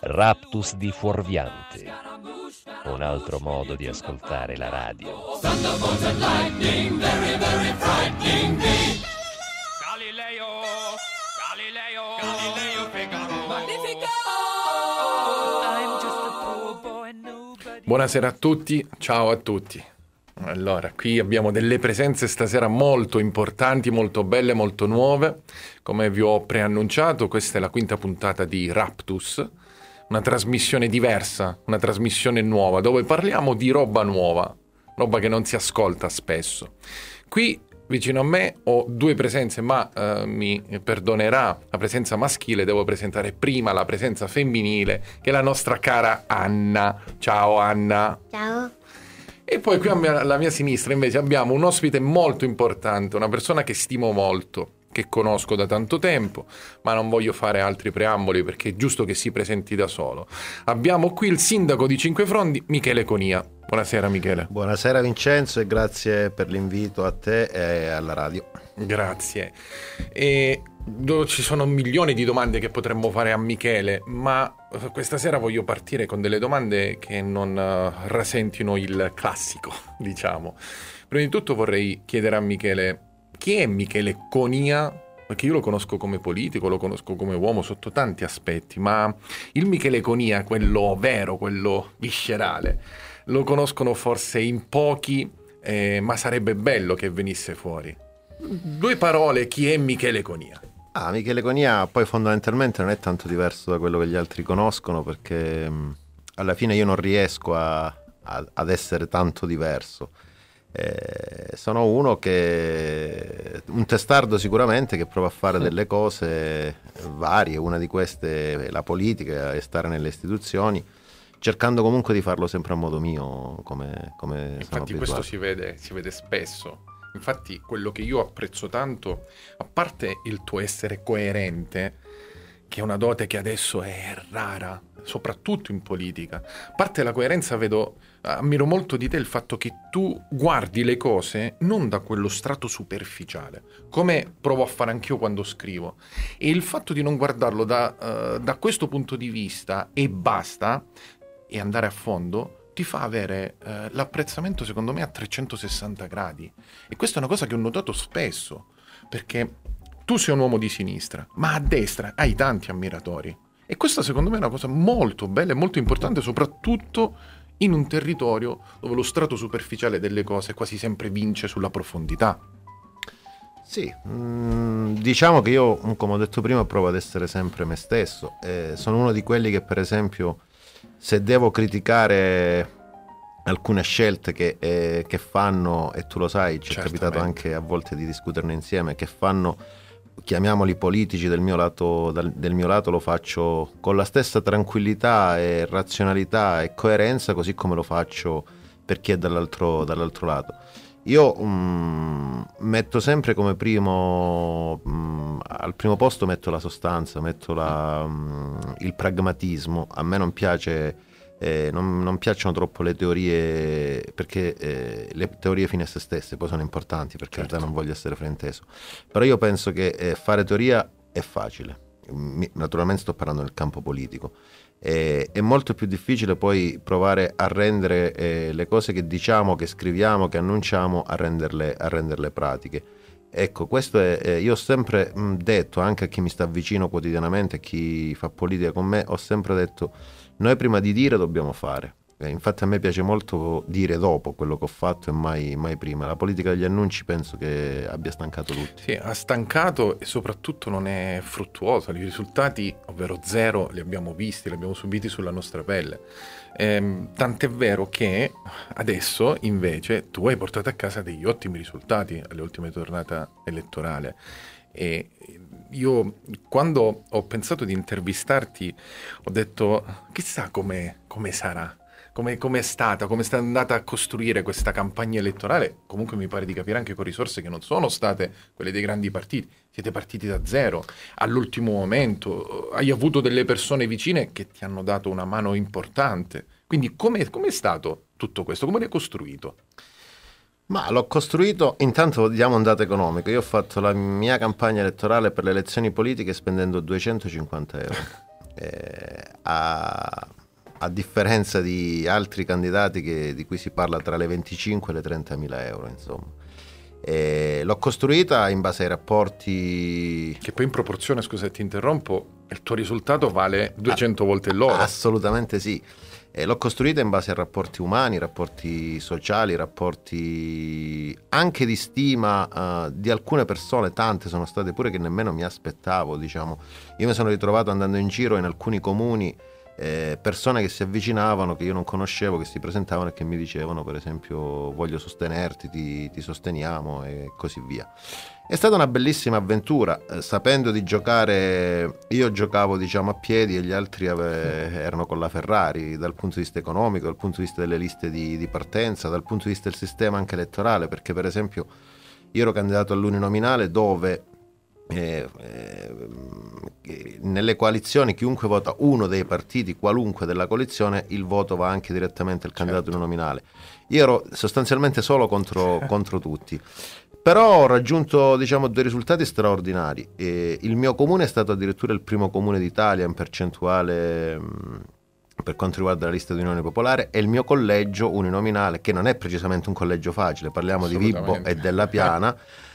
Raptus di Fuorviante. Un altro modo di ascoltare la radio. Galileo, Galileo, Galileo Figaro. Magnifico! Buonasera a tutti, ciao a tutti. Allora, qui abbiamo delle presenze stasera molto importanti, molto belle, molto nuove. Come vi ho preannunciato, questa è la quinta puntata di Raptus, una trasmissione diversa, una trasmissione nuova, dove parliamo di roba nuova, roba che non si ascolta spesso. Qui vicino a me ho due presenze, ma eh, mi perdonerà la presenza maschile, devo presentare prima la presenza femminile, che è la nostra cara Anna. Ciao Anna. Ciao. E poi qui mia- alla mia sinistra invece abbiamo un ospite molto importante, una persona che stimo molto, che conosco da tanto tempo, ma non voglio fare altri preamboli perché è giusto che si presenti da solo. Abbiamo qui il sindaco di Cinque Frondi, Michele Conia. Buonasera Michele. Buonasera Vincenzo e grazie per l'invito a te e alla radio. Grazie. E ci sono milioni di domande che potremmo fare a Michele, ma eh, questa sera voglio partire con delle domande che non eh, rasentino il classico, diciamo. Prima di tutto vorrei chiedere a Michele chi è Michele Conia? Perché io lo conosco come politico, lo conosco come uomo sotto tanti aspetti, ma il Michele Conia, quello vero, quello viscerale, lo conoscono forse in pochi, eh, ma sarebbe bello che venisse fuori. Due parole, chi è Michele Conia? Ah, Michele Conia poi fondamentalmente non è tanto diverso da quello che gli altri conoscono perché mh, alla fine io non riesco a- a- ad essere tanto diverso. Eh, sono uno che un testardo sicuramente che prova a fare delle cose varie, una di queste è la politica e stare nelle istituzioni, cercando comunque di farlo sempre a modo mio, come, come Infatti questo si vede, si vede spesso. Infatti quello che io apprezzo tanto, a parte il tuo essere coerente, che è una dote che adesso è rara, soprattutto in politica, a parte la coerenza vedo, ammiro molto di te il fatto che tu guardi le cose non da quello strato superficiale, come provo a fare anch'io quando scrivo, e il fatto di non guardarlo da, eh, da questo punto di vista e basta, e andare a fondo ti fa avere eh, l'apprezzamento secondo me a 360 gradi. E questa è una cosa che ho notato spesso perché tu sei un uomo di sinistra ma a destra hai tanti ammiratori. E questa secondo me è una cosa molto bella e molto importante soprattutto in un territorio dove lo strato superficiale delle cose quasi sempre vince sulla profondità. Sì, mm, diciamo che io, come ho detto prima, provo ad essere sempre me stesso. Eh, sono uno di quelli che, per esempio, se devo criticare alcune scelte che, eh, che fanno, e tu lo sai, ci è capitato anche a volte di discuterne insieme, che fanno, chiamiamoli politici del mio lato, dal- del mio lato lo faccio con la stessa tranquillità e razionalità e coerenza, così come lo faccio per chi è dall'altro, dall'altro lato. Io mm, metto sempre come primo, mm, al primo posto metto la sostanza, metto la, mm, il pragmatismo. A me non piace, eh, non, non piacciono troppo le teorie, perché eh, le teorie fine a se stesse poi sono importanti, per carità Certo. non voglio essere frainteso. Però io penso che eh, fare teoria è facile. Mi- naturalmente sto parlando nel campo politico. Eh, è molto più difficile poi provare a rendere eh, le cose che diciamo, che scriviamo, che annunciamo, a renderle, a renderle pratiche. Ecco, questo è, eh, io ho sempre mh, detto anche a chi mi sta vicino quotidianamente, a chi fa politica con me, ho sempre detto, noi prima di dire dobbiamo fare. Eh, infatti a me piace molto dire dopo quello che ho fatto e mai, mai prima. La politica degli annunci penso che abbia stancato tutti. Sì, ha stancato e soprattutto non è fruttuosa. I risultati, ovvero zero, li abbiamo visti, li abbiamo subiti sulla nostra pelle. Ehm, tant'è vero che adesso, invece, tu hai portato a casa degli ottimi risultati alle ultime tornate elettorali. E io, quando ho pensato di intervistarti, ho detto, chissà come, come sarà. Come, come è stata, come è andata a costruire questa campagna elettorale? Comunque mi pare di capire anche con risorse che non sono state quelle dei grandi partiti. Siete partiti da zero, all'ultimo momento, hai avuto delle persone vicine che ti hanno dato una mano importante. Quindi come è stato tutto questo? Come l'hai costruito? Ma l'ho costruito, intanto diamo un dato economico. Io ho fatto la mia campagna elettorale per le elezioni politiche spendendo 250 euro. eh, a, a differenza di altri candidati che- di cui si parla tra le 25 e le 30 mila euro, insomma. E l'ho costruita in base ai rapporti Che poi in proporzione, scusa se ti interrompo, il tuo risultato vale 200 volte l'oro. Assolutamente sì. E l'ho costruita in base a rapporti umani, rapporti sociali, rapporti anche di stima eh, di alcune persone, tante sono state pure che nemmeno mi aspettavo, diciamo. Io mi sono ritrovato andando in giro in alcuni comuni eh, persone che si avvicinavano, che io non conoscevo, che si presentavano e che mi dicevano, per esempio, voglio sostenerti, ti, ti sosteniamo e così via. È stata una bellissima avventura, eh, sapendo di giocare, io giocavo diciamo a piedi e gli altri ave- erano con la Ferrari, dal punto di vista economico, dal punto di vista delle liste di, di partenza, dal punto di vista del sistema anche elettorale, perché per esempio io ero candidato all'uninominale dove eh, eh, nelle coalizioni chiunque vota uno dei partiti, qualunque della coalizione, il voto va anche direttamente al candidato uninominale. Io ero sostanzialmente solo contro, contro tutti. Però ho raggiunto diciamo, due risultati straordinari. Eh, il mio comune è stato addirittura il primo comune d'Italia in percentuale mh, per quanto riguarda la lista di Unione Popolare e il mio collegio uninominale, che non è precisamente un collegio facile, parliamo di Vibbo e della Piana,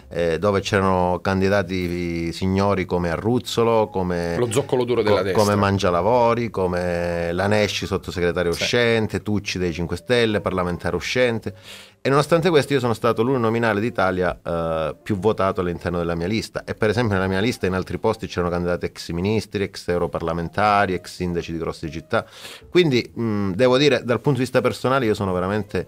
eh, dove c'erano candidati signori come Arruzzolo, come, Lo zoccolo duro della co- destra. come Mangialavori, come Lanesci, sottosegretario Sì. uscente, Tucci dei 5 Stelle, parlamentare uscente. E nonostante questo io sono stato l'uninominale d'Italia eh, più votato all'interno della mia lista. E per esempio nella mia lista in altri posti c'erano candidati ex ministri, ex europarlamentari, ex sindaci di grosse città. Quindi mh, devo dire, dal punto di vista personale io sono veramente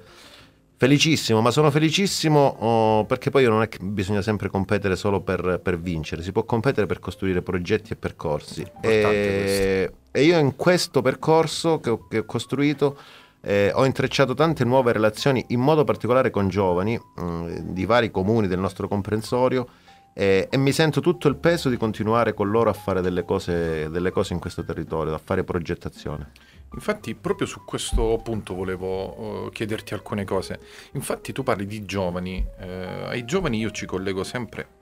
felicissimo, ma sono felicissimo oh, perché poi non è che bisogna sempre competere solo per, per vincere, si può competere per costruire progetti e percorsi. E, e io in questo percorso che ho, che ho costruito eh, ho intrecciato tante nuove relazioni, in modo particolare con giovani mh, di vari comuni del nostro comprensorio. eh, e mi sento tutto il peso di continuare con loro a fare delle cose, delle cose in questo territorio, a fare progettazione. Infatti, proprio su questo punto volevo eh, chiederti alcune cose. Infatti, tu parli di giovani. eh, ai giovani io ci collego sempre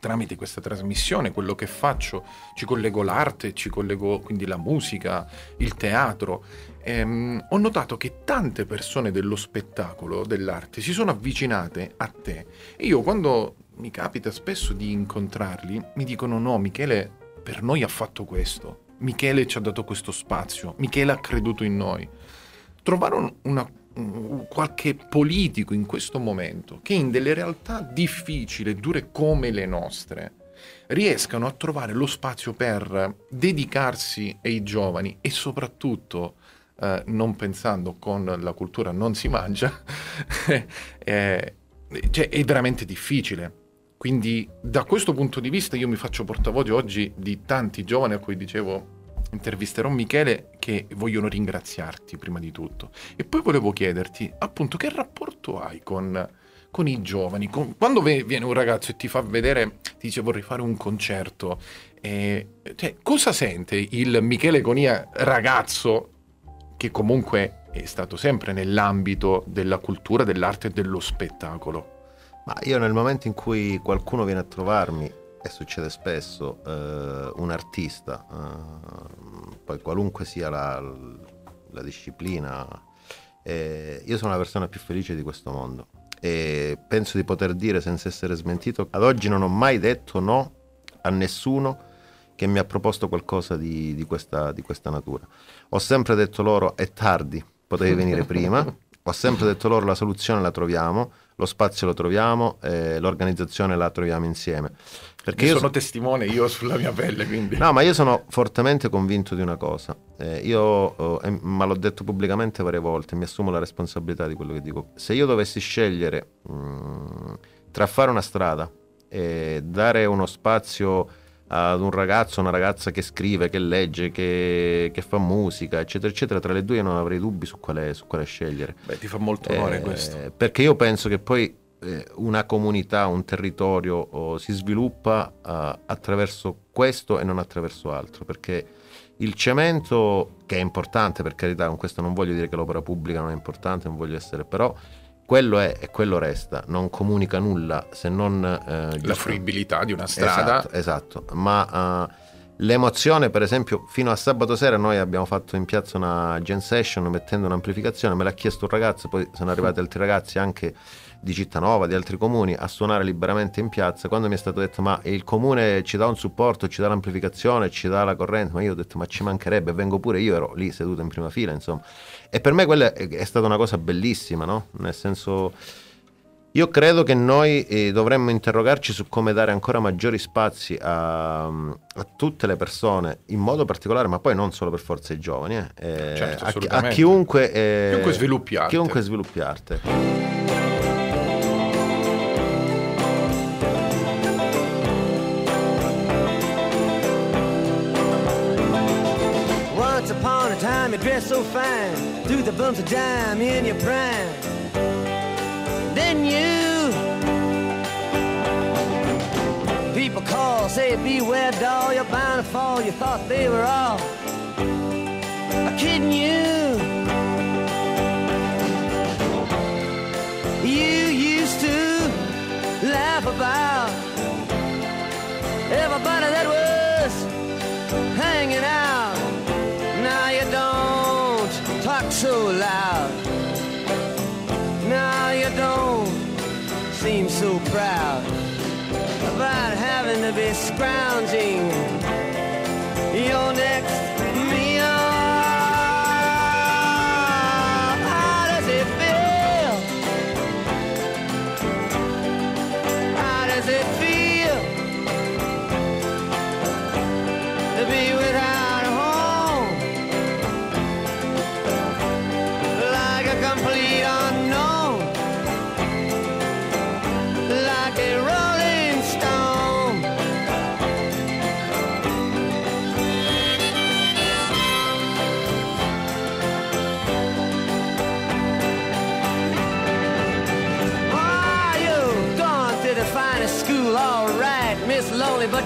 tramite questa trasmissione, quello che faccio, ci collego l'arte, ci collego quindi la musica, il teatro. Ehm, ho notato che tante persone dello spettacolo, dell'arte, si sono avvicinate a te. E io quando mi capita spesso di incontrarli, mi dicono no, Michele per noi ha fatto questo. Michele ci ha dato questo spazio, Michele ha creduto in noi. Trovare un- una- un- qualche politico in questo momento che in delle realtà difficili dure come le nostre riescano a trovare lo spazio per dedicarsi ai giovani e soprattutto eh, non pensando con la cultura non si mangia, eh, cioè, è veramente difficile. Quindi da questo punto di vista io mi faccio portavoce oggi di tanti giovani a cui dicevo intervisterò Michele che vogliono ringraziarti prima di tutto. E poi volevo chiederti appunto che rapporto hai con, con i giovani? Con- quando viene un ragazzo e ti fa vedere, ti dice vorrei fare un concerto, eh, cioè, cosa sente il Michele Conia ragazzo che comunque è stato sempre nell'ambito della cultura, dell'arte e dello spettacolo? Ma io nel momento in cui qualcuno viene a trovarmi, e succede spesso, eh, un artista, eh, poi qualunque sia la, la disciplina, eh, io sono la persona più felice di questo mondo. E penso di poter dire senza essere smentito, ad oggi non ho mai detto no a nessuno che mi ha proposto qualcosa di, di questa, di questa natura. Ho sempre detto loro è tardi, potevi venire prima, ho sempre detto loro la soluzione la troviamo, lo spazio lo troviamo, eh, l'organizzazione la troviamo insieme. Perché Io sono testimone io sulla mia pelle, quindi... No, ma io sono fortemente convinto di una cosa. Eh, io, eh, ma l'ho detto pubblicamente varie volte, mi assumo la responsabilità di quello che dico. Se io dovessi scegliere mh, tra fare una strada e dare uno spazio ad un ragazzo, una ragazza che scrive, che legge, che, che fa musica, eccetera, eccetera, tra le due io non avrei dubbi su quale, su quale scegliere. Beh, ti fa molto onore Eh, questo. Perché io penso che poi eh, una comunità, un territorio oh, si sviluppa eh, attraverso questo e non attraverso altro. Perché il cemento, che è importante per carità, con questo non voglio dire che l'opera pubblica non è importante, non voglio essere, però quello è e quello resta, non comunica nulla se non... eh, La fruibilità di una strada. Esatto, esatto. ma L'emozione, per esempio, fino a sabato sera noi abbiamo fatto in piazza una jam session mettendo un'amplificazione, me l'ha chiesto un ragazzo, poi sono arrivati altri ragazzi anche di Cittanova, di altri comuni, a suonare liberamente in piazza. Quando mi è stato detto ma il comune ci dà un supporto, ci dà l'amplificazione, ci dà la corrente, ma io ho detto ma ci mancherebbe, vengo pure io, ero lì seduto in prima fila, insomma. E per me quella è, è stata una cosa bellissima, no? Nel senso io credo che noi eh, dovremmo interrogarci su come dare ancora maggiori spazi a, a, tutte le persone, in modo particolare, ma poi non solo per forza i giovani, eh, eh Certo, a, a chiunque, eh, Chiunque sviluppi arte. chiunque sviluppi arte. You dressed so fine, threw the bumps of dime in your prime. Then you, people call, say beware doll, you're bound to fall. You thought they were all kidding you. You used to laugh about cannabis scrounging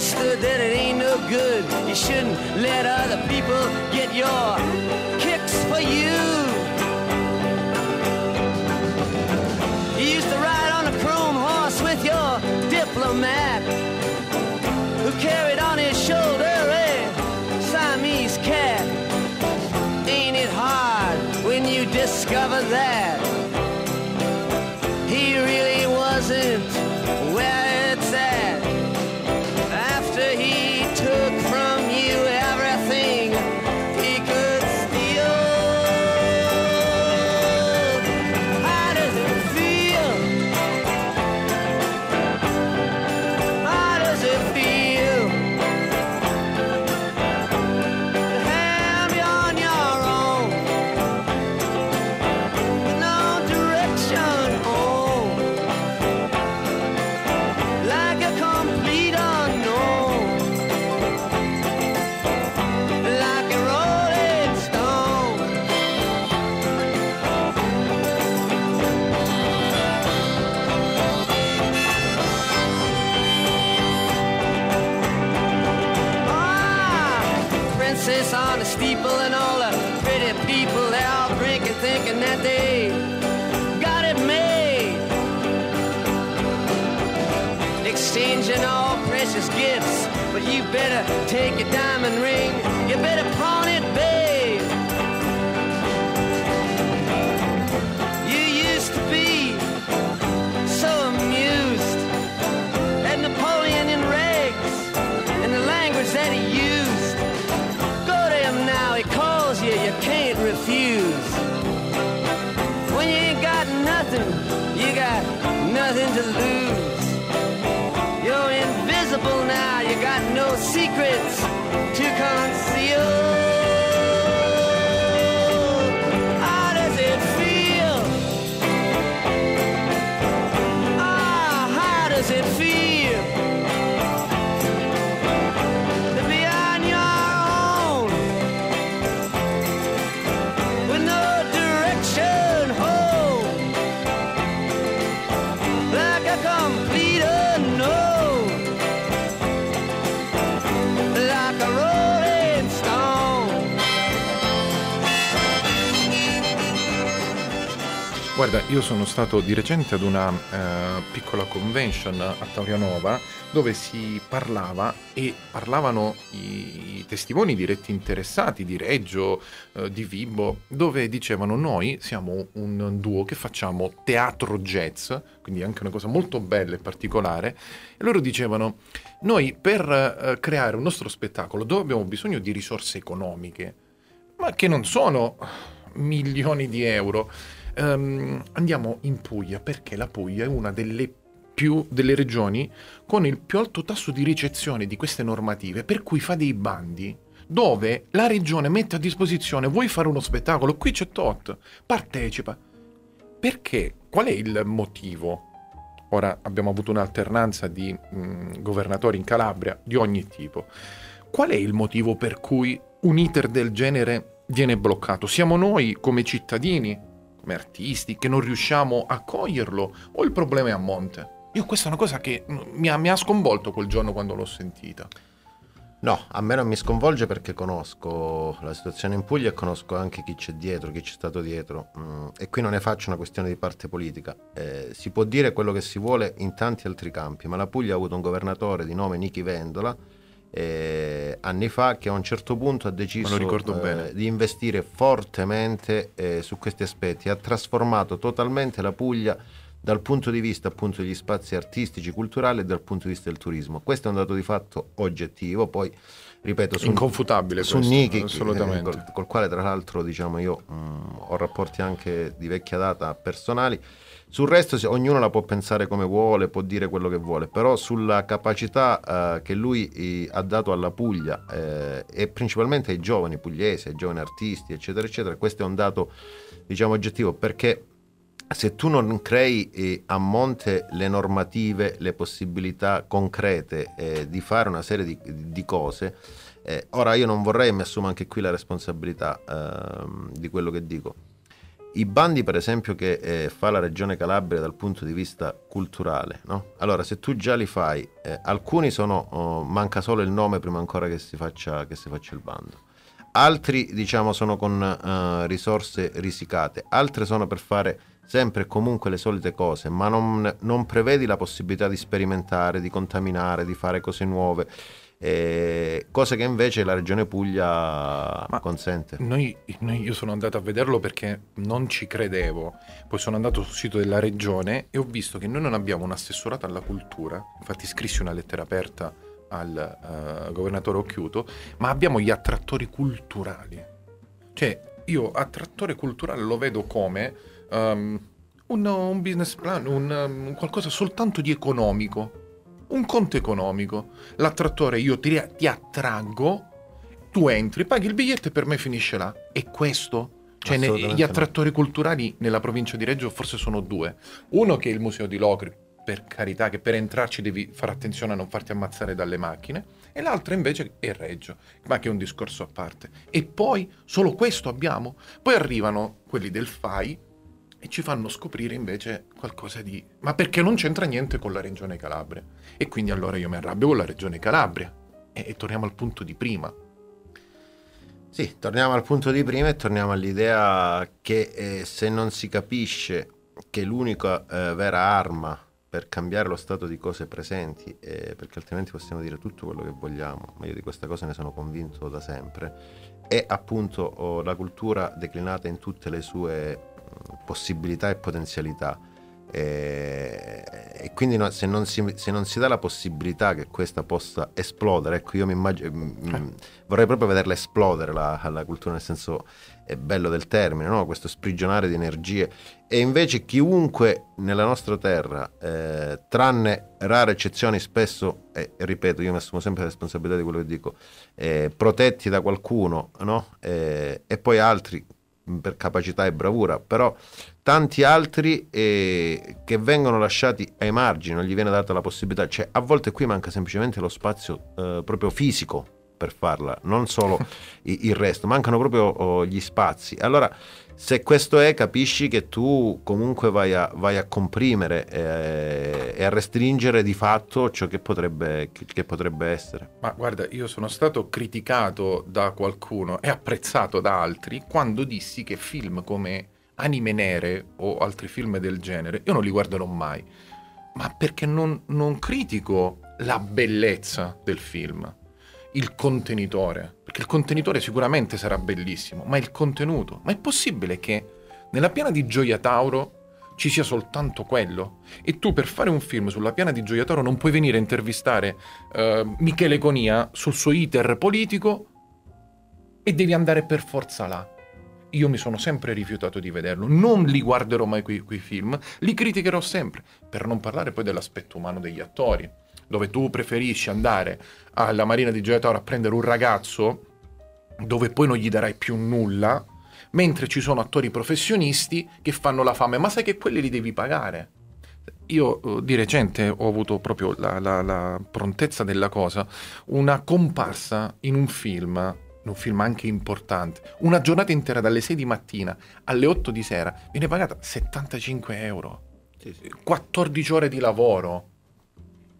understood that it ain't no good. You shouldn't let other people get your kicks for you. You thinking that they got it made. Exchanging all precious gifts, but you better take your diamond ring, you better pawn it, to lose. You're invisible now, you got no secrets to conceal. Guarda, io sono stato di recente ad una eh, piccola convention a Taurianova dove si parlava e parlavano i, testimoni diretti interessati di Reggio, eh, di Vibo, dove dicevano noi siamo un duo che facciamo teatro jazz, quindi anche una cosa molto bella e particolare, e loro dicevano noi per eh, creare un nostro spettacolo dove abbiamo bisogno di risorse economiche, ma che non sono milioni di euro. Ehm, andiamo in Puglia perché la Puglia è una delle più delle regioni con il più alto tasso di ricezione di queste normative, per cui fa dei bandi dove la regione mette a disposizione vuoi fare uno spettacolo, qui c'è tot, partecipa. Perché? Qual è il motivo? Ora abbiamo avuto un'alternanza di mh, governatori in Calabria di ogni tipo. Qual è il motivo per cui un iter del genere viene bloccato? Siamo noi come cittadini, come artisti, che non riusciamo a coglierlo o il problema è a monte? Io questa è una cosa che mi ha, mi ha sconvolto quel giorno quando l'ho sentita. No, a me non mi sconvolge perché conosco la situazione in Puglia e conosco anche chi c'è dietro, chi c'è stato dietro. Mm, e qui non ne faccio una questione di parte politica. Eh, si può dire quello che si vuole in tanti altri campi, ma la Puglia ha avuto un governatore di nome Nichi Vendola eh, anni fa che a un certo punto ha deciso eh, di investire fortemente eh, su questi aspetti. Ha trasformato totalmente la Puglia dal punto di vista appunto degli spazi artistici, culturali e dal punto di vista del turismo. Questo è un dato di fatto oggettivo, poi ripeto su, Inconfutabile su questo, assolutamente. eh, col, col quale tra l'altro diciamo io mh, ho rapporti anche di vecchia data personali. Sul resto ognuno la può pensare come vuole, può dire quello che vuole, però sulla capacità eh, che lui ha dato alla Puglia eh, e principalmente ai giovani pugliesi, ai giovani artisti, eccetera, eccetera, questo è un dato diciamo oggettivo perché se tu non crei eh, a monte le normative, le possibilità concrete eh, di fare una serie di, di cose, eh, ora io non vorrei, mi assumo anche qui la responsabilità ehm, di quello che dico. I bandi, per esempio, che eh, fa la Regione Calabria dal punto di vista culturale, no? Allora, se tu già li fai, eh, alcuni sono, oh, manca solo il nome prima ancora che si faccia, che si faccia il bando. Altri, diciamo, sono con eh, risorse risicate, altre sono per fare sempre e comunque le solite cose, ma non, non prevedi la possibilità di sperimentare, di contaminare, di fare cose nuove, eh, cose che invece la Regione Puglia Ma consente. Noi, noi- io sono andato a vederlo perché non ci credevo. Poi sono andato sul sito della regione e ho visto che noi non abbiamo un assessorato alla cultura. Infatti scrissi una lettera aperta al eh, governatore Occhiuto, ma abbiamo gli attrattori culturali. Cioè, io attrattore culturale lo vedo come um, un, un business plan, un, um, un qualcosa soltanto di economico. Un conto economico. L'attrattore io ti, ti attraggo, tu entri, paghi il biglietto e per me finisce là. E questo? Cioè, ne- gli attrattori culturali nella provincia di Reggio forse sono due. Uno che è il Museo di Locri, per carità, che per entrarci devi fare attenzione a non farti ammazzare dalle macchine, e l'altro invece è Reggio, ma che è un discorso a parte. E poi solo questo abbiamo. Poi arrivano quelli del FAI e ci fanno scoprire invece qualcosa di... Ma perché non c'entra niente con la regione Calabria. E quindi allora io mi arrabbio con la regione Calabria. E, e torniamo al punto di prima. Sì, torniamo al punto di prima e torniamo all'idea che eh, se non si capisce che l'unica eh, vera arma per cambiare lo stato di cose presenti, eh, perché altrimenti possiamo dire tutto quello che vogliamo, ma io di questa cosa ne sono convinto da sempre, è appunto oh, la cultura declinata in tutte le sue possibilità e potenzialità. E, e quindi no, se, non si, se, non si, dà la possibilità che questa possa esplodere, ecco io mi immagino, mh, vorrei proprio vederla esplodere la, la cultura nel senso bello del termine, no? questo sprigionare di energie. E invece chiunque nella nostra terra, eh, tranne rare eccezioni, spesso, e eh, ripeto, io mi assumo sempre la responsabilità di quello che dico, eh, protetti da qualcuno, no? Eh, e poi altri per capacità e bravura, però tanti altri eh, che vengono lasciati ai margini, non gli viene data la possibilità, cioè a volte qui manca semplicemente lo spazio eh, proprio fisico per farla, non solo il resto, mancano proprio oh, gli spazi. Allora, se questo è, capisci che tu comunque vai a, vai a comprimere eh, e a restringere di fatto ciò che potrebbe, che, potrebbe essere. Ma guarda, io sono stato criticato da qualcuno e apprezzato da altri quando dissi che film come Anime Nere o altri film del genere io non li guarderò mai, ma perché non, non critico la bellezza del film il contenitore, perché il contenitore sicuramente sarà bellissimo, ma il contenuto, ma è possibile che nella piana di Gioia Tauro ci sia soltanto quello e tu per fare un film sulla piana di Gioia Tauro non puoi venire a intervistare uh, Michele Conia sul suo iter politico e devi andare per forza là. Io mi sono sempre rifiutato di vederlo, non li guarderò mai quei, quei film, li criticherò sempre, per non parlare poi dell'aspetto umano degli attori dove tu preferisci andare alla Marina di Gioia Tauro a prendere un ragazzo dove poi non gli darai più nulla, mentre ci sono attori professionisti che fanno la fame, ma sai che quelli li devi pagare. Io eh, di recente ho avuto proprio la, la, la prontezza della cosa, una comparsa in un film un film anche importante, una giornata intera dalle 6 di mattina alle 8 di sera viene pagata 75 euro. 14 ore di lavoro.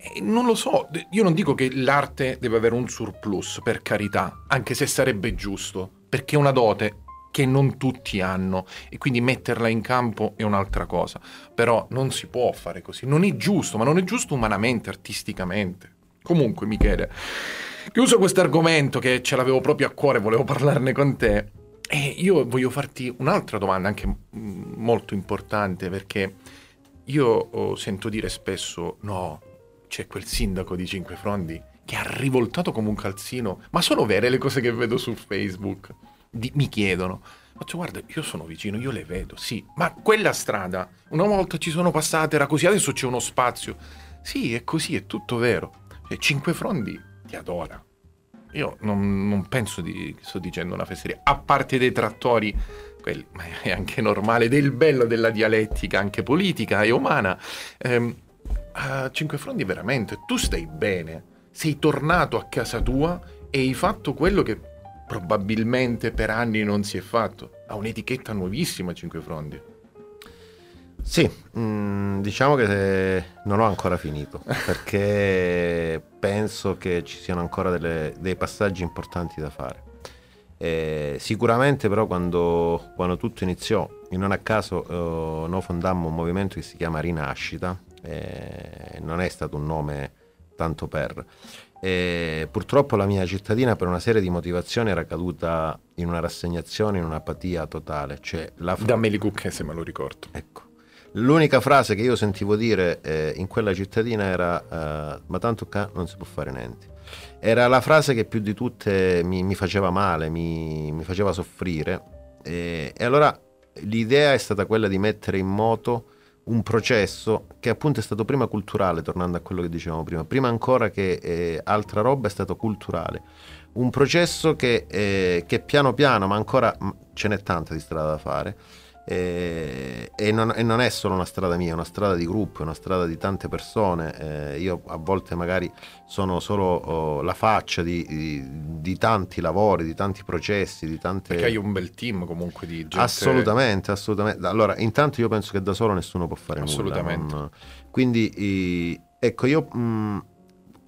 E non lo so, io non dico che l'arte deve avere un surplus, per carità, anche se sarebbe giusto, perché è una dote che non tutti hanno e quindi metterla in campo è un'altra cosa. Però non si può fare così, non è giusto, ma non è giusto umanamente, artisticamente. Comunque, Michele, chiuso questo argomento che ce l'avevo proprio a cuore, volevo parlarne con te, e io voglio farti un'altra domanda anche molto importante perché io sento dire spesso no, c'è quel sindaco di Cinque Frondi che ha rivoltato come un calzino. Ma sono vere le cose che vedo su Facebook? Di, mi chiedono. Faccio, guarda, io sono vicino, io le vedo, sì. Ma quella strada, una volta ci sono passate, era così, adesso c'è uno spazio. Sì, è così, è tutto vero. Cioè, Cinque Frondi ti adora. Io non, non penso di, sto dicendo una fesseria. A parte dei trattori, quelli, ma è anche normale, del bello della dialettica, anche politica e umana. Ehm, a Cinque Frondi veramente, tu stai bene, sei tornato a casa tua e hai fatto quello che probabilmente per anni non si è fatto. Ha un'etichetta nuovissima Cinque Frondi. Sì, mh, mm, diciamo che non ho ancora finito perché penso che ci siano ancora delle, dei passaggi importanti da fare. Eh, sicuramente però quando, quando, tutto iniziò, e non a caso eh, noi fondammo un movimento che si chiama Rinascita, eh, non è stato un nome tanto per. E purtroppo la mia cittadina per una serie di motivazioni era caduta in una rassegnazione, in un'apatia totale. Cioè la fra... Dammeli Cucchese me lo ricordo. Ecco. L'unica frase che io sentivo dire eh, in quella cittadina era uh, ma tanto qua non si può fare niente. Era la frase che più di tutte mi, mi faceva male, mi, mi faceva soffrire. E, e allora l'idea è stata quella di mettere in moto un processo che appunto è stato prima culturale, tornando a quello che dicevamo prima, prima ancora che eh, altra roba è stato culturale. Un processo che, eh, che piano piano, ma ancora ce n'è tanta di strada da fare, e, e, non, e, non, è solo una strada mia, è una strada di gruppo, è una strada di tante persone. Eh, io a volte magari sono solo oh, la faccia di, di, di, tanti lavori, di tanti processi, di tante... Perché hai un bel team comunque di gente... Assolutamente, assolutamente. Allora, intanto io penso che da solo nessuno può fare assolutamente. nulla. Non... Quindi, ecco, io... Mh,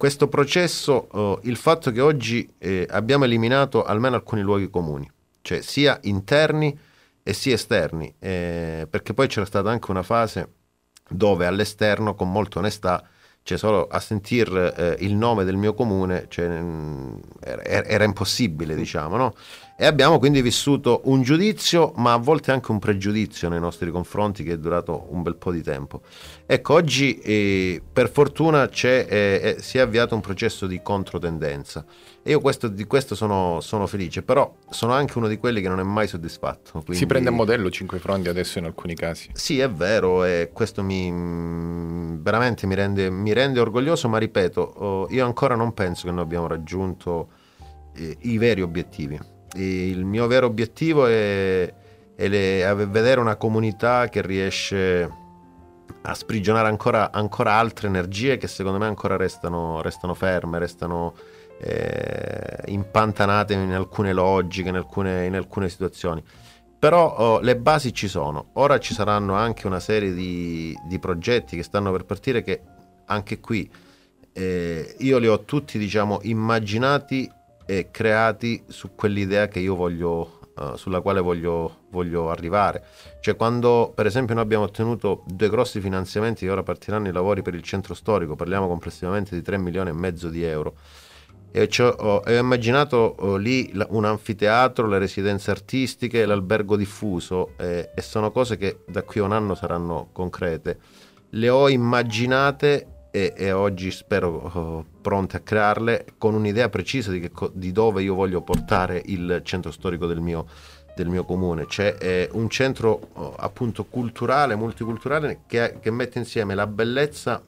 questo processo, oh, il fatto che oggi eh, abbiamo eliminato almeno alcuni luoghi comuni, cioè sia interni e sia esterni, eh, perché poi c'era stata anche una fase dove all'esterno, con molta onestà, cioè solo a sentir eh, il nome del mio comune cioè, mh, era, era, impossibile, diciamo, no? E abbiamo quindi vissuto un giudizio, ma a volte anche un pregiudizio nei nostri confronti che è durato un bel po' di tempo. Ecco, oggi eh, per fortuna eh, eh, si è avviato un processo di controtendenza e io questo, di questo sono, sono, felice, però sono anche uno di quelli che non è mai soddisfatto. Quindi... Si prende a modello Cinque Frondi adesso in alcuni casi. Sì, è vero, e questo mi, veramente mi rende, mi rende orgoglioso, ma ripeto, oh, io ancora non penso che noi abbiamo raggiunto eh, i veri obiettivi il mio vero obiettivo è, è, le, è, vedere una comunità che riesce a sprigionare ancora, ancora altre energie che secondo me ancora restano, restano ferme, restano eh, impantanate in alcune logiche, in alcune, in alcune situazioni. Però oh, le basi ci sono. Ora ci saranno anche una serie di, di progetti che stanno per partire che anche qui eh, io li ho tutti diciamo immaginati e creati su quell'idea che io voglio, uh, sulla quale voglio, voglio, arrivare. Cioè quando per esempio noi abbiamo ottenuto due grossi finanziamenti ora partiranno i lavori per il centro storico, parliamo complessivamente di 3 milioni e mezzo di euro. E ho, ho immaginato ho, lì un anfiteatro, le residenze artistiche, l'albergo diffuso eh, e sono cose che da qui a un anno saranno concrete. Le ho immaginate e, e oggi spero oh, pronte a crearle con un'idea precisa di, che, di, dove io voglio portare il centro storico del mio, del mio comune. C'è eh, un centro oh, appunto culturale, multiculturale che, che, mette insieme la bellezza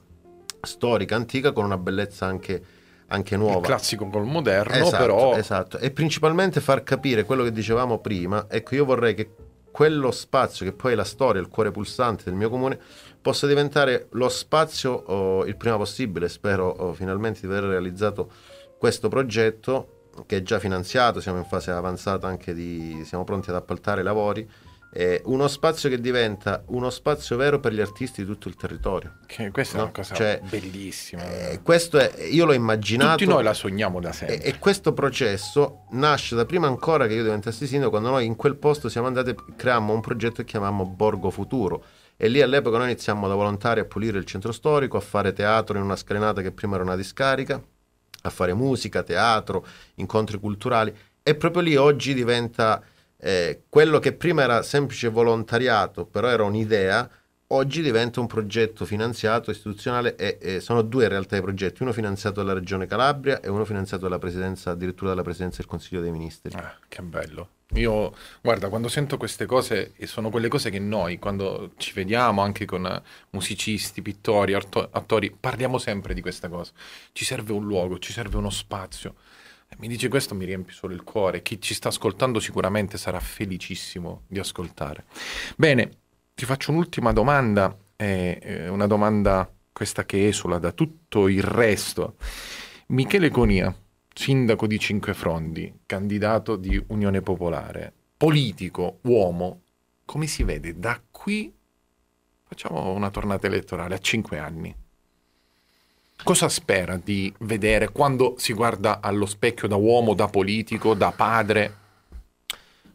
storica antica con una bellezza anche, anche nuova. Il classico col moderno, esatto, però... Esatto, e principalmente far capire quello che dicevamo prima. Ecco, io vorrei che quello spazio che poi è la storia, il cuore pulsante del mio comune, possa diventare lo spazio oh, il prima possibile. Spero oh, finalmente di aver realizzato questo progetto che è già finanziato, siamo in fase avanzata anche di, siamo pronti ad appaltare i lavori. Eh, uno spazio che diventa uno spazio vero per gli artisti di tutto il territorio. Che questa no? è una cosa cioè, bellissima. Eh, questo è, io l'ho immaginato. Tutti noi la sogniamo da sempre. E, e, questo processo nasce da prima ancora che io diventassi sindaco, quando noi in quel posto siamo andati, creammo un progetto che chiamavamo Borgo Futuro e lì all'epoca noi iniziamo da volontari a pulire il centro storico, a fare teatro in una scalinata che prima era una discarica, a fare musica, teatro, incontri culturali e proprio lì oggi diventa eh, quello che prima era semplice volontariato, però era un'idea, oggi diventa un progetto finanziato istituzionale e, e, sono due in realtà i progetti, uno finanziato dalla Regione Calabria e uno finanziato dalla presidenza, addirittura dalla presidenza del Consiglio dei Ministri. Ah, che bello. Io, guarda, quando sento queste cose, e sono quelle cose che noi, quando ci vediamo anche con musicisti, pittori, arto- attori, parliamo sempre di questa cosa. Ci serve un luogo, ci serve uno spazio. Mi dice questo, mi riempie solo il cuore. Chi ci sta ascoltando sicuramente sarà felicissimo di ascoltare. Bene, ti faccio un'ultima domanda, eh, una domanda questa che esula da tutto il resto. Michele Conia, sindaco di Cinque Frondi, candidato di Unione Popolare, politico, uomo, come si vede da qui? Facciamo una tornata elettorale a cinque anni. Cosa spera di vedere quando si guarda allo specchio da uomo, da politico, da padre?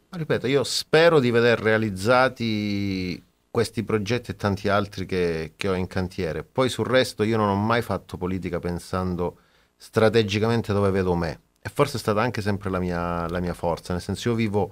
Ripeto, io spero di veder realizzati questi progetti e tanti altri che, che, ho in cantiere. Poi sul resto io non ho mai fatto politica pensando strategicamente dove vedo me. E forse è stata anche sempre la mia, la mia forza, nel senso io vivo,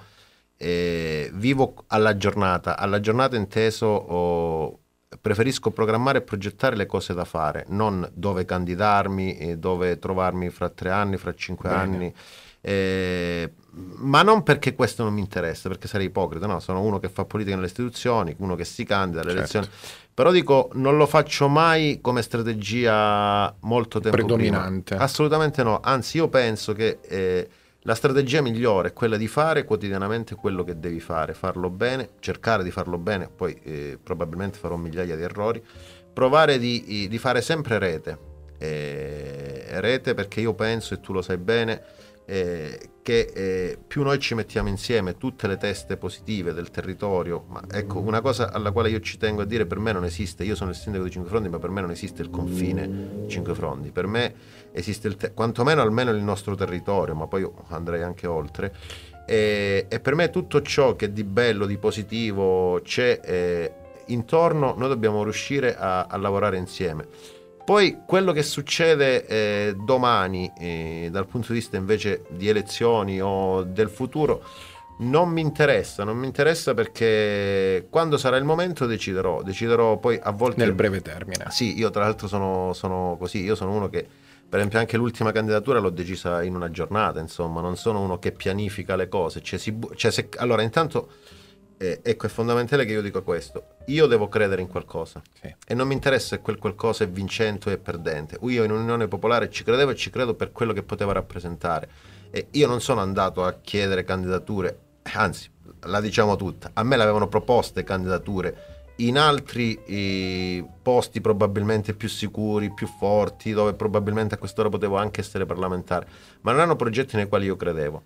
eh, vivo alla giornata, alla giornata inteso oh, preferisco programmare e progettare le cose da fare, non dove candidarmi, dove trovarmi fra tre anni, fra cinque Bene. anni. Eh, ma non perché questo non mi interessa, perché sarei ipocrita, no, sono uno che fa politica nelle istituzioni, uno che si candida alle certo. elezioni, però dico non lo faccio mai come strategia molto tempo predominante. Prima. Assolutamente no, anzi io penso che eh, la strategia migliore è quella di fare quotidianamente quello che devi fare, farlo bene, cercare di farlo bene, poi eh, probabilmente farò migliaia di errori, provare di, di fare sempre rete, eh, rete perché io penso, e tu lo sai bene, che eh, più noi ci mettiamo insieme tutte le teste positive del territorio, ma ecco una cosa alla quale io ci tengo a dire, per me non esiste, io sono il sindaco di Cinque Frondi, ma per me non esiste il confine Cinque Frondi, per me esiste il te- quantomeno almeno il nostro territorio, ma poi andrei anche oltre. E, e per me tutto ciò che di bello, di positivo c'è eh, intorno, noi dobbiamo riuscire a, a lavorare insieme. Poi quello che succede eh, domani eh, dal punto di vista invece di elezioni o del futuro non mi interessa, non mi interessa perché quando sarà il momento deciderò, deciderò poi a volte... Nel breve termine. Sì, io tra l'altro sono, sono così, io sono uno che per esempio anche l'ultima candidatura l'ho decisa in una giornata, insomma, non sono uno che pianifica le cose. Cioè, si cioè, se- allora, intanto, eh, ecco, è fondamentale che io dica questo. Io devo credere in qualcosa Sì. e non mi interessa se quel qualcosa è vincente o è perdente. Io in Unione Popolare ci credevo e ci credo per quello che poteva rappresentare. E io non sono andato a chiedere candidature, anzi, la diciamo tutta, a me l'avevano proposte candidature in altri eh, posti probabilmente più sicuri, più forti, dove probabilmente a quest'ora potevo anche essere parlamentare, ma non erano progetti nei quali io credevo.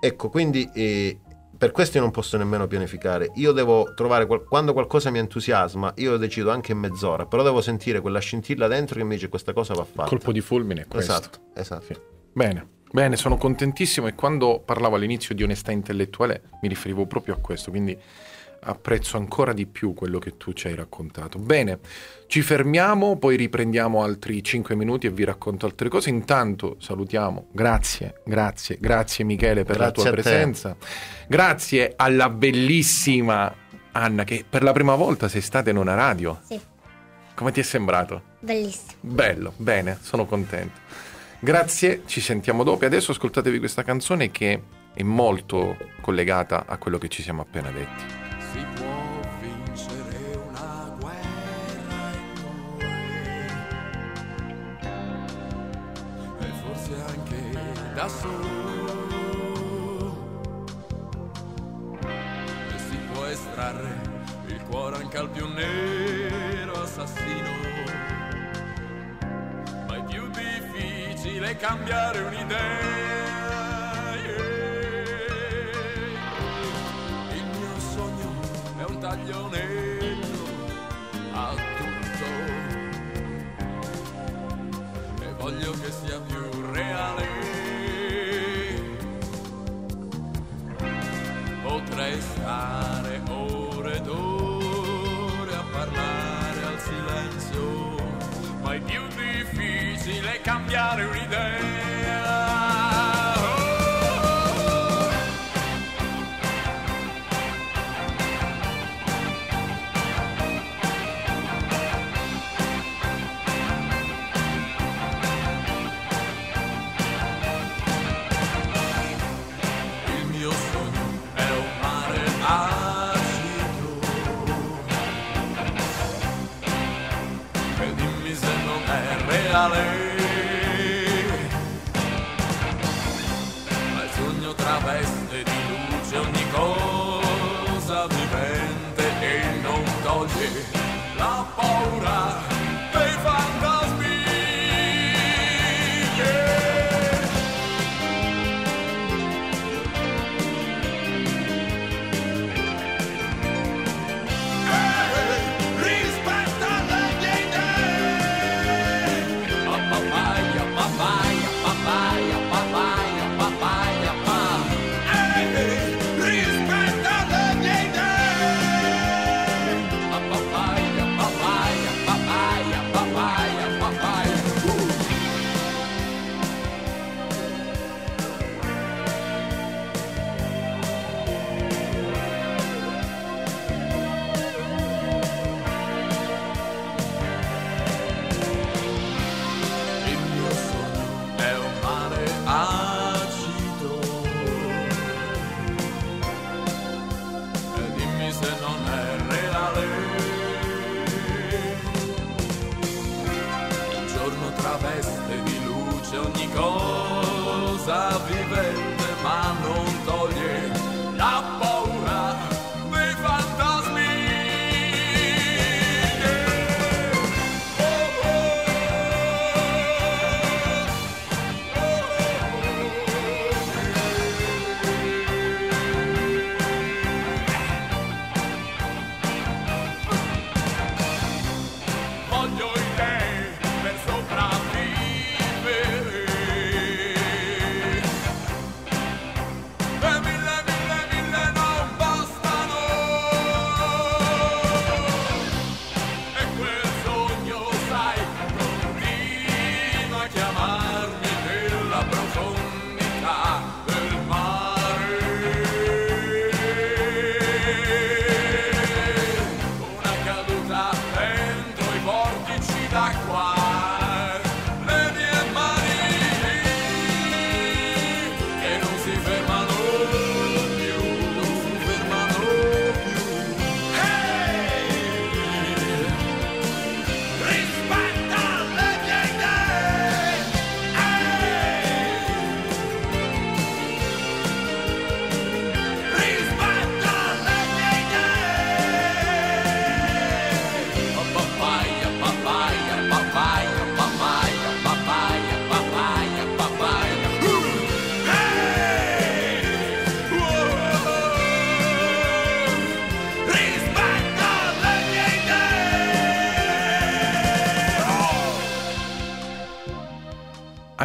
Ecco, quindi eh, per questo io non posso nemmeno pianificare. Io devo trovare, qual- quando qualcosa mi entusiasma, io decido anche in mezz'ora, però devo sentire quella scintilla dentro che mi dice questa cosa va fatta. Colpo di fulmine questo. Esatto, esatto. Sì. Bene, bene, sono contentissimo e quando parlavo all'inizio di onestà intellettuale mi riferivo proprio a questo, quindi apprezzo ancora di più quello che tu ci hai raccontato. Bene, ci fermiamo, poi riprendiamo altri 5 minuti e vi racconto altre cose. Intanto salutiamo, grazie, grazie, grazie Michele per Grazie la tua presenza. Grazie alla bellissima Anna che per la prima volta sei stata in una radio. Sì, Come ti è sembrato? bellissimo. Bello, bene, sono contento. Grazie, ci sentiamo dopo. E adesso ascoltatevi questa canzone che è molto collegata a quello che ci siamo appena detti. Da solo e si può estrarre il cuore anche al più nero assassino ma è più difficile cambiare un'idea. Il mio sogno è un taglio a tutto e voglio che sia più reale. Potrei stare ore ed ore a parlare al silenzio, ma è più difficile cambiare un'idea.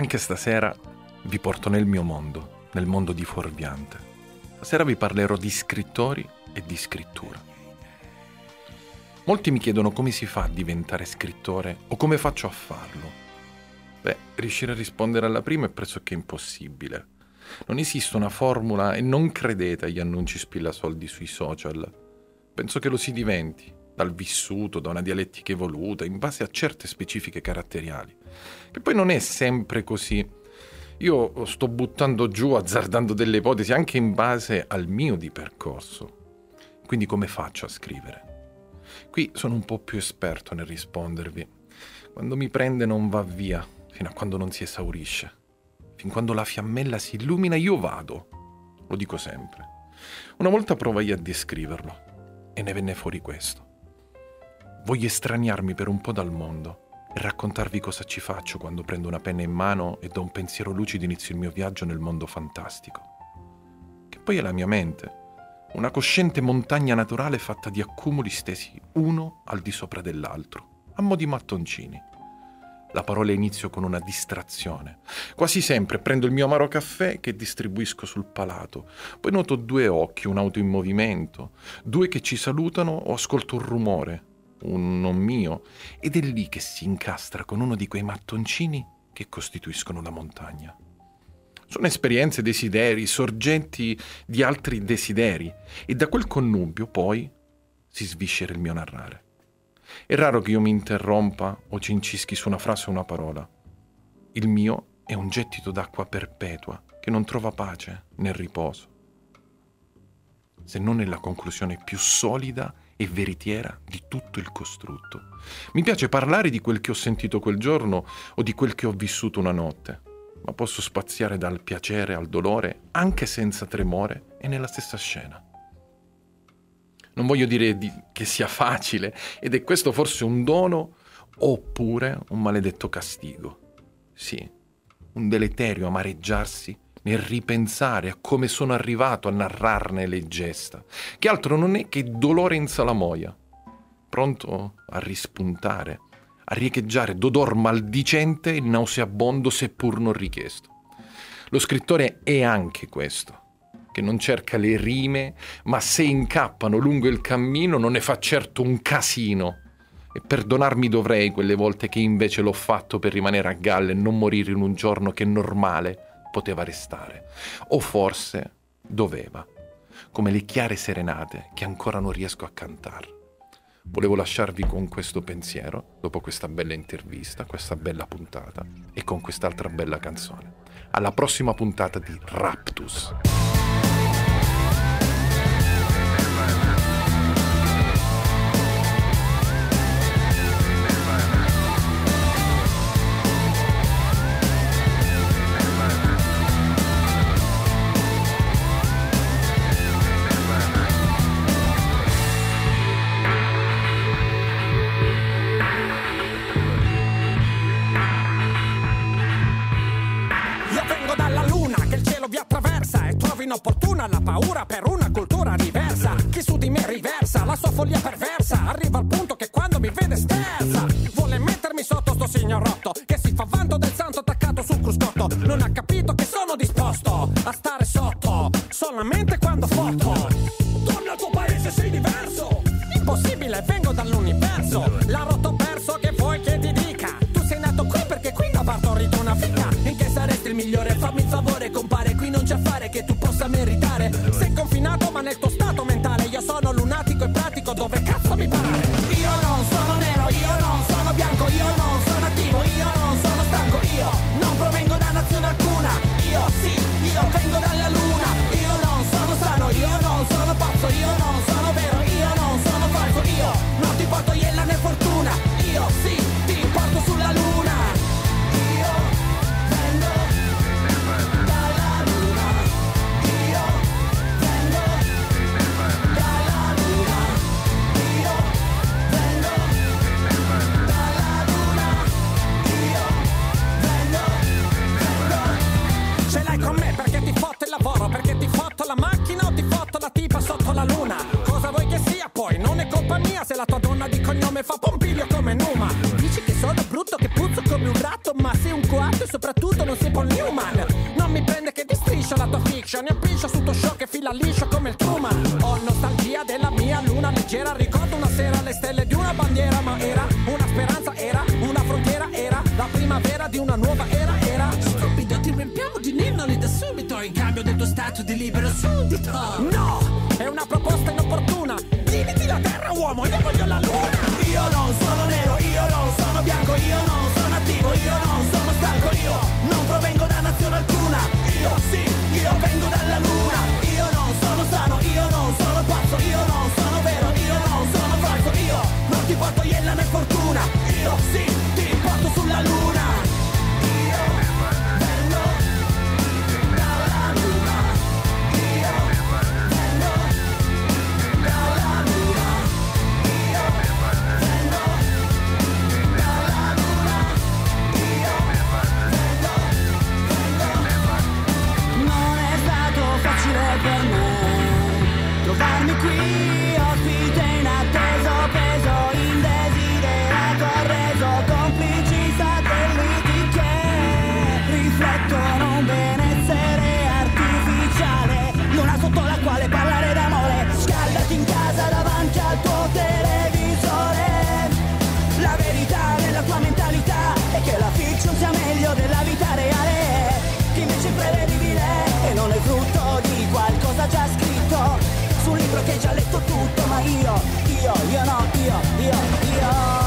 Anche stasera vi porto nel mio mondo, nel mondo di Fuorviante. Stasera vi parlerò di scrittori e di scrittura. Molti mi chiedono come si fa a diventare scrittore o come faccio a farlo. Beh, riuscire a rispondere alla prima è pressoché impossibile. Non esiste una formula e non credete agli annunci spillasoldi sui social. Penso che lo si diventi, dal vissuto, da una dialettica evoluta, in base a certe specifiche caratteriali. Che poi non è sempre così. Io sto buttando giù, azzardando delle ipotesi anche in base al mio di percorso. Quindi come faccio a scrivere? Qui sono un po' più esperto nel rispondervi. Quando mi prende non va via, fino a quando non si esaurisce. Fin quando la fiammella si illumina io vado. Lo dico sempre. Una volta provai a descriverlo e ne venne fuori questo. Voglio estraniarmi per un po' dal mondo e raccontarvi cosa ci faccio quando prendo una penna in mano e da un pensiero lucido inizio il mio viaggio nel mondo fantastico. Che poi è la mia mente, una cosciente montagna naturale fatta di accumuli stesi uno al di sopra dell'altro, a mo' di mattoncini. La parola inizio con una distrazione. Quasi sempre prendo il mio amaro caffè che distribuisco sul palato, poi noto due occhi, un'auto in movimento, due che ci salutano o ascolto un rumore, un non mio, ed è lì che si incastra con uno di quei mattoncini che costituiscono la montagna. Sono esperienze, desideri, sorgenti di altri desideri, e da quel connubio poi si sviscera il mio narrare. È raro che io mi interrompa o cincischi su una frase o una parola. Il mio è un gettito d'acqua perpetua che non trova pace né riposo, se non nella conclusione più solida e veritiera di tutto il costrutto. Mi piace parlare di quel che ho sentito quel giorno o di quel che ho vissuto una notte, ma posso spaziare dal piacere al dolore anche senza tremore e nella stessa scena. Non voglio dire di- che sia facile, ed è questo forse un dono oppure un maledetto castigo. Sì, un deleterio amareggiarsi nel ripensare a come sono arrivato a narrarne le gesta, che altro non è che dolore in salamoia, pronto a rispuntare, a riecheggiare d'odor maldicente il nauseabondo seppur non richiesto. Lo scrittore è anche questo, che non cerca le rime, ma se incappano lungo il cammino non ne fa certo un casino. E perdonarmi dovrei quelle volte che invece l'ho fatto per rimanere a galla e non morire in un giorno che normale poteva restare. O forse doveva, come le chiare serenate che ancora non riesco a cantare. Volevo lasciarvi con questo pensiero, dopo questa bella intervista, questa bella puntata e con quest'altra bella canzone. Alla prossima puntata di Raptus. Follia perversa. Arriva al punto Newman Non mi prende che ti striscia la tua fiction E piscio su tuo show che fila liscio come il Truman Ho nostalgia della mia luna leggera Ricordo una sera le stelle di una bandiera Ma era una speranza, era una frontiera Era la primavera di una nuova era Era Stupido, ti riempiamo di ninnoli da subito in cambio del tuo stato di libero suddito. No, è una proposta inopportuna. Dividiti la terra, uomo, io voglio la luna. Io non sono alcuna. Io trovarmi libro che hai già letto tutto, ma io, io, io no, io, io, io.